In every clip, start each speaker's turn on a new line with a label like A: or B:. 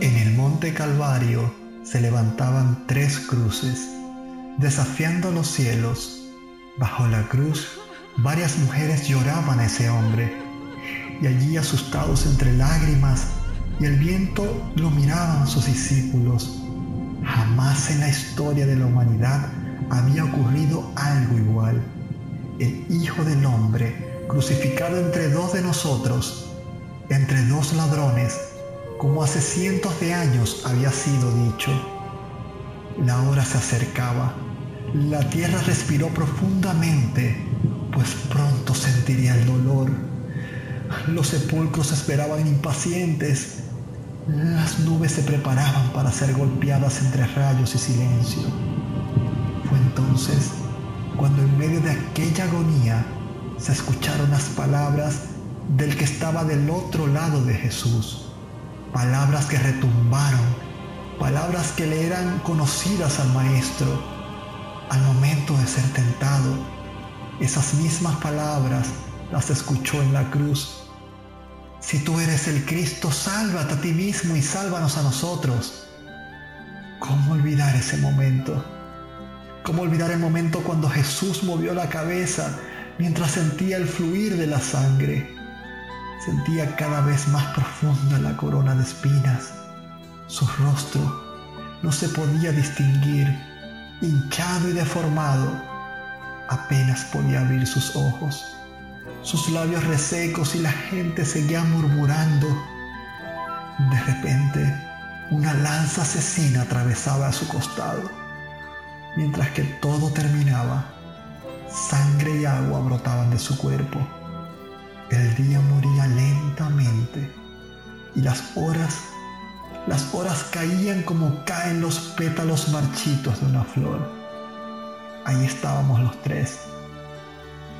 A: En el monte Calvario se levantaban tres cruces, desafiando los cielos. Bajo la cruz, varias mujeres lloraban a ese hombre, y allí asustados entre lágrimas y el viento lo miraban sus discípulos. Jamás en la historia de la humanidad había ocurrido algo igual. El Hijo del Hombre, crucificado entre dos de nosotros, entre dos ladrones, como hace cientos de años había sido dicho. La hora se acercaba. La tierra respiró profundamente, pues pronto sentiría el dolor. Los sepulcros esperaban impacientes. Las nubes se preparaban para ser golpeadas entre rayos y silencio. Fue entonces cuando en medio de aquella agonía se escucharon las palabras del que estaba del otro lado de Jesús palabras que retumbaron, palabras que le eran conocidas al Maestro al momento de ser tentado. Esas mismas palabras las escuchó en la cruz. Si tú eres el Cristo, sálvate a ti mismo y sálvanos a nosotros. ¿Cómo olvidar ese momento? ¿Cómo olvidar el momento cuando Jesús movió la cabeza mientras sentía el fluir de la sangre? Sentía cada vez más profunda la corona de espinas. Su rostro no se podía distinguir, hinchado y deformado. Apenas podía abrir sus ojos. Sus labios resecos y la gente seguía murmurando. De repente, una lanza asesina atravesaba a su costado. Mientras que todo terminaba, sangre y agua brotaban de su cuerpo. El día moría lentamente y las horas, las horas caían como caen los pétalos marchitos de una flor. Ahí estábamos los tres,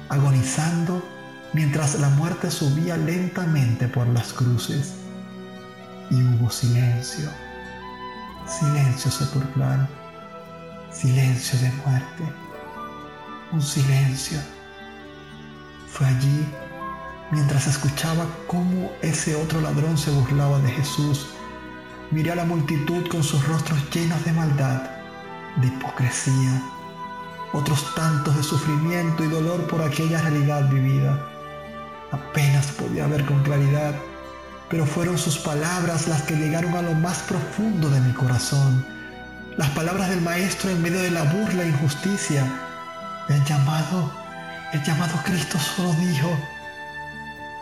A: agonizando mientras la muerte subía lentamente por las cruces. Y hubo silencio, silencio sepulcral, silencio de muerte, un silencio. Fue allí mientras escuchaba cómo ese otro ladrón se burlaba de Jesús. Miré a la multitud con sus rostros llenos de maldad, de hipocresía, otros tantos de sufrimiento y dolor por aquella realidad vivida. Apenas podía ver con claridad, pero fueron sus palabras las que llegaron a lo más profundo de mi corazón. Las palabras del Maestro en medio de la burla e injusticia. El llamado, el llamado Cristo solo dijo,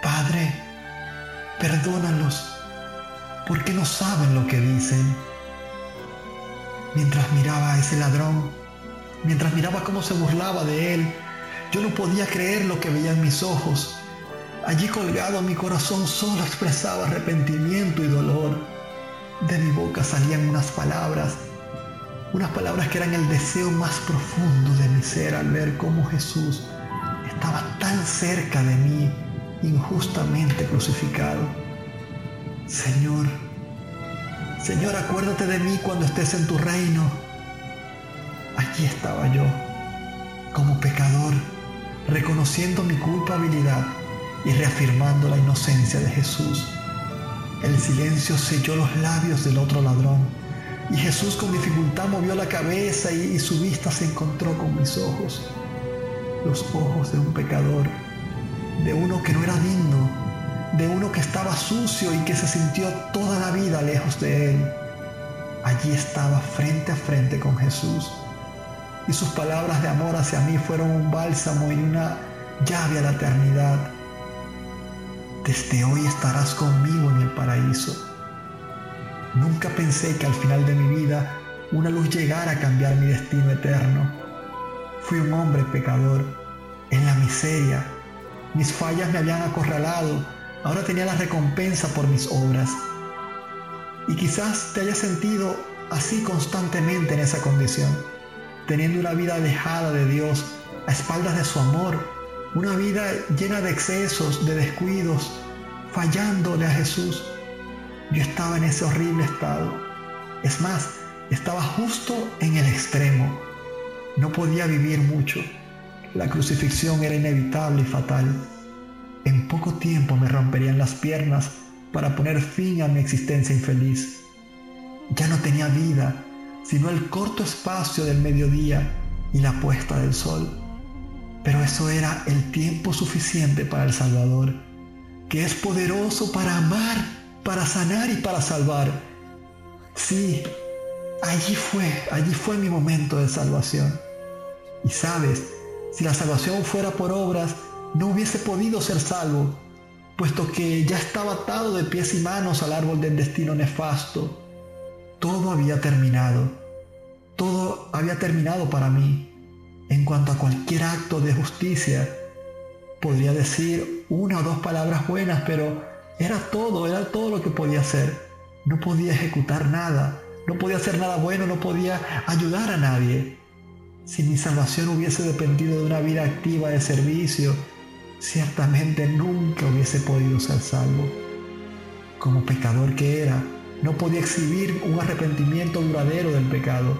A: Padre, perdónalos, porque no saben lo que dicen. Mientras miraba a ese ladrón, mientras miraba cómo se burlaba de él, yo no podía creer lo que veía en mis ojos. Allí colgado mi corazón solo expresaba arrepentimiento y dolor. De mi boca salían unas palabras, unas palabras que eran el deseo más profundo de mi ser al ver cómo Jesús estaba tan cerca de mí injustamente crucificado. Señor, Señor, acuérdate de mí cuando estés en tu reino. Aquí estaba yo, como pecador, reconociendo mi culpabilidad y reafirmando la inocencia de Jesús. El silencio selló los labios del otro ladrón y Jesús con dificultad movió la cabeza y, y su vista se encontró con mis ojos, los ojos de un pecador de uno que no era digno, de uno que estaba sucio y que se sintió toda la vida lejos de él. Allí estaba frente a frente con Jesús. Y sus palabras de amor hacia mí fueron un bálsamo y una llave a la eternidad. Desde hoy estarás conmigo en el paraíso. Nunca pensé que al final de mi vida una luz llegara a cambiar mi destino eterno. Fui un hombre pecador, en la miseria, mis fallas me habían acorralado. Ahora tenía la recompensa por mis obras. Y quizás te hayas sentido así constantemente en esa condición, teniendo una vida alejada de Dios, a espaldas de su amor, una vida llena de excesos, de descuidos, fallándole a Jesús. Yo estaba en ese horrible estado. Es más, estaba justo en el extremo. No podía vivir mucho. La crucifixión era inevitable y fatal. En poco tiempo me romperían las piernas para poner fin a mi existencia infeliz. ya no tenía vida, sino el corto espacio del mediodía y la puesta del sol. Pero eso era el tiempo suficiente para el Salvador, que es poderoso para amar, para sanar y para salvar. Sí, allí fue, allí fue mi momento de salvación. Y sabes, si la salvación fuera por obras, no hubiese podido ser salvo, puesto que ya estaba atado de pies y manos al árbol del destino nefasto. Todo había terminado. Todo había terminado para mí. En cuanto a cualquier acto de justicia, podría decir una o dos palabras buenas, pero era todo, era todo lo que podía hacer. No podía ejecutar nada, no podía hacer nada bueno, no podía ayudar a nadie. Si mi salvación hubiese dependido de una vida activa de servicio, ciertamente nunca hubiese podido ser salvo. Como pecador que era, no podía exhibir un arrepentimiento duradero del pecado,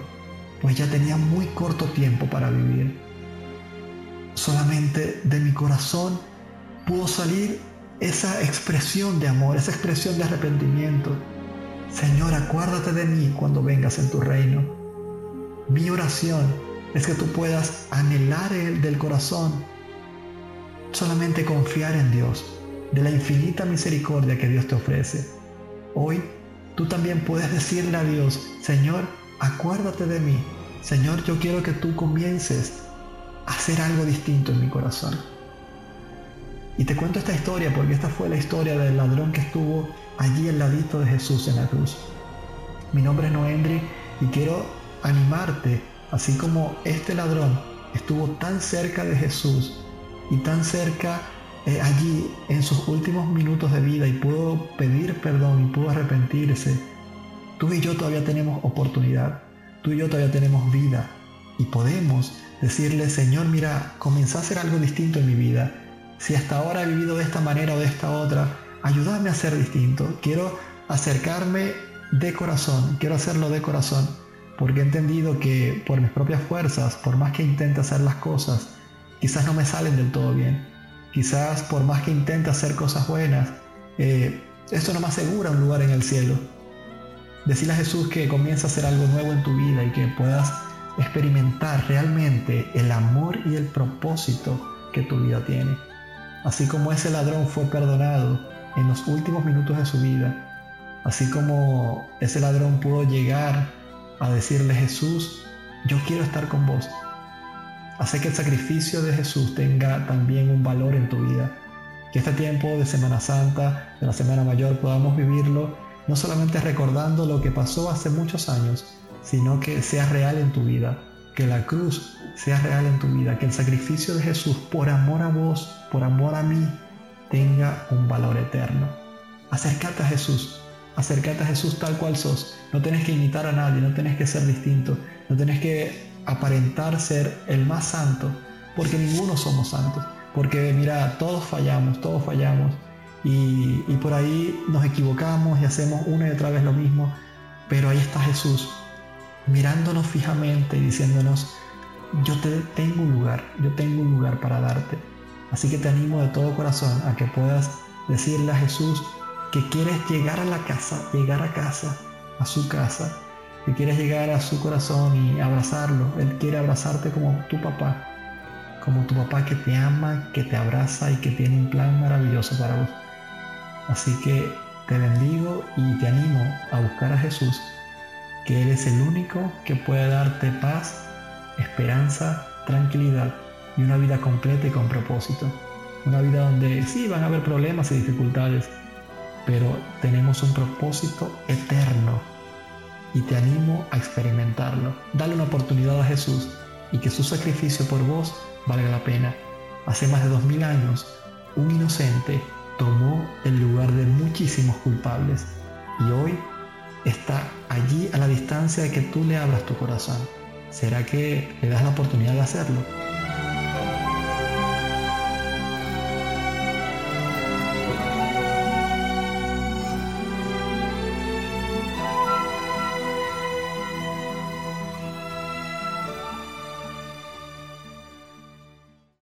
A: pues ya tenía muy corto tiempo para vivir. Solamente de mi corazón pudo salir esa expresión de amor, esa expresión de arrepentimiento. Señor, acuérdate de mí cuando vengas en tu reino. Mi oración es que tú puedas anhelar el del corazón solamente confiar en Dios, de la infinita misericordia que Dios te ofrece. Hoy tú también puedes decirle a Dios, Señor, acuérdate de mí. Señor, yo quiero que tú comiences a hacer algo distinto en mi corazón. Y te cuento esta historia porque esta fue la historia del ladrón que estuvo allí al ladito de Jesús en la cruz. Mi nombre es Noendri y quiero animarte, así como este ladrón estuvo tan cerca de Jesús y tan cerca eh, allí en sus últimos minutos de vida y pudo pedir perdón y pudo arrepentirse, tú y yo todavía tenemos oportunidad, tú y yo todavía tenemos vida y podemos decirle, Señor, mira, comencé a hacer algo distinto en mi vida. Si hasta ahora he vivido de esta manera o de esta otra, ayúdame a ser distinto. Quiero acercarme de corazón, quiero hacerlo de corazón, porque he entendido que por mis propias fuerzas, por más que intente hacer las cosas, quizás no me salen del todo bien. Quizás por más que intente hacer cosas buenas, eh, esto no me asegura un lugar en el cielo. Decirle a Jesús que comienza a hacer algo nuevo en tu vida y que puedas experimentar realmente el amor y el propósito que tu vida tiene. Así como ese ladrón fue perdonado en los últimos minutos de su vida, así como ese ladrón pudo llegar a decirle Jesús, yo quiero estar con vos, Hace que el sacrificio de Jesús tenga también un valor en tu vida. Que este tiempo de Semana Santa, de la Semana Mayor, podamos vivirlo no solamente recordando lo que pasó hace muchos años, sino que sea real en tu vida. Que la cruz sea real en tu vida. Que el sacrificio de Jesús por amor a vos, por amor a mí, tenga un valor eterno. Acércate a Jesús. Acércate a Jesús tal cual sos. No tienes que imitar a nadie, no tienes que ser distinto, no tienes que aparentar ser el más santo, porque ninguno somos santos. Porque mira, todos fallamos, todos fallamos. Y, por ahí nos equivocamos y hacemos una y otra vez lo mismo. Pero ahí está Jesús, mirándonos fijamente y diciéndonos, yo te tengo un lugar, yo tengo un lugar para darte. Así que te animo de todo corazón a que puedas decirle a Jesús que quieres llegar a la casa, llegar a casa, a su casa, que quieres llegar a su corazón y abrazarlo. Él quiere abrazarte como tu papá, como tu papá que te ama, que te abraza y que tiene un plan maravilloso para vos. Así que te bendigo y te animo a buscar a Jesús, que Él es el único que puede darte paz, esperanza, tranquilidad y una vida completa y con propósito. Una vida donde sí van a haber problemas y dificultades, pero tenemos un propósito eterno y te animo a experimentarlo. Dale una oportunidad a Jesús y que su sacrificio por vos valga la pena. Hace más de dos mil años, un inocente tomó el lugar de muchísimos culpables y hoy está allí a la distancia de que tú le abras tu corazón. ¿Será que le das la oportunidad de hacerlo?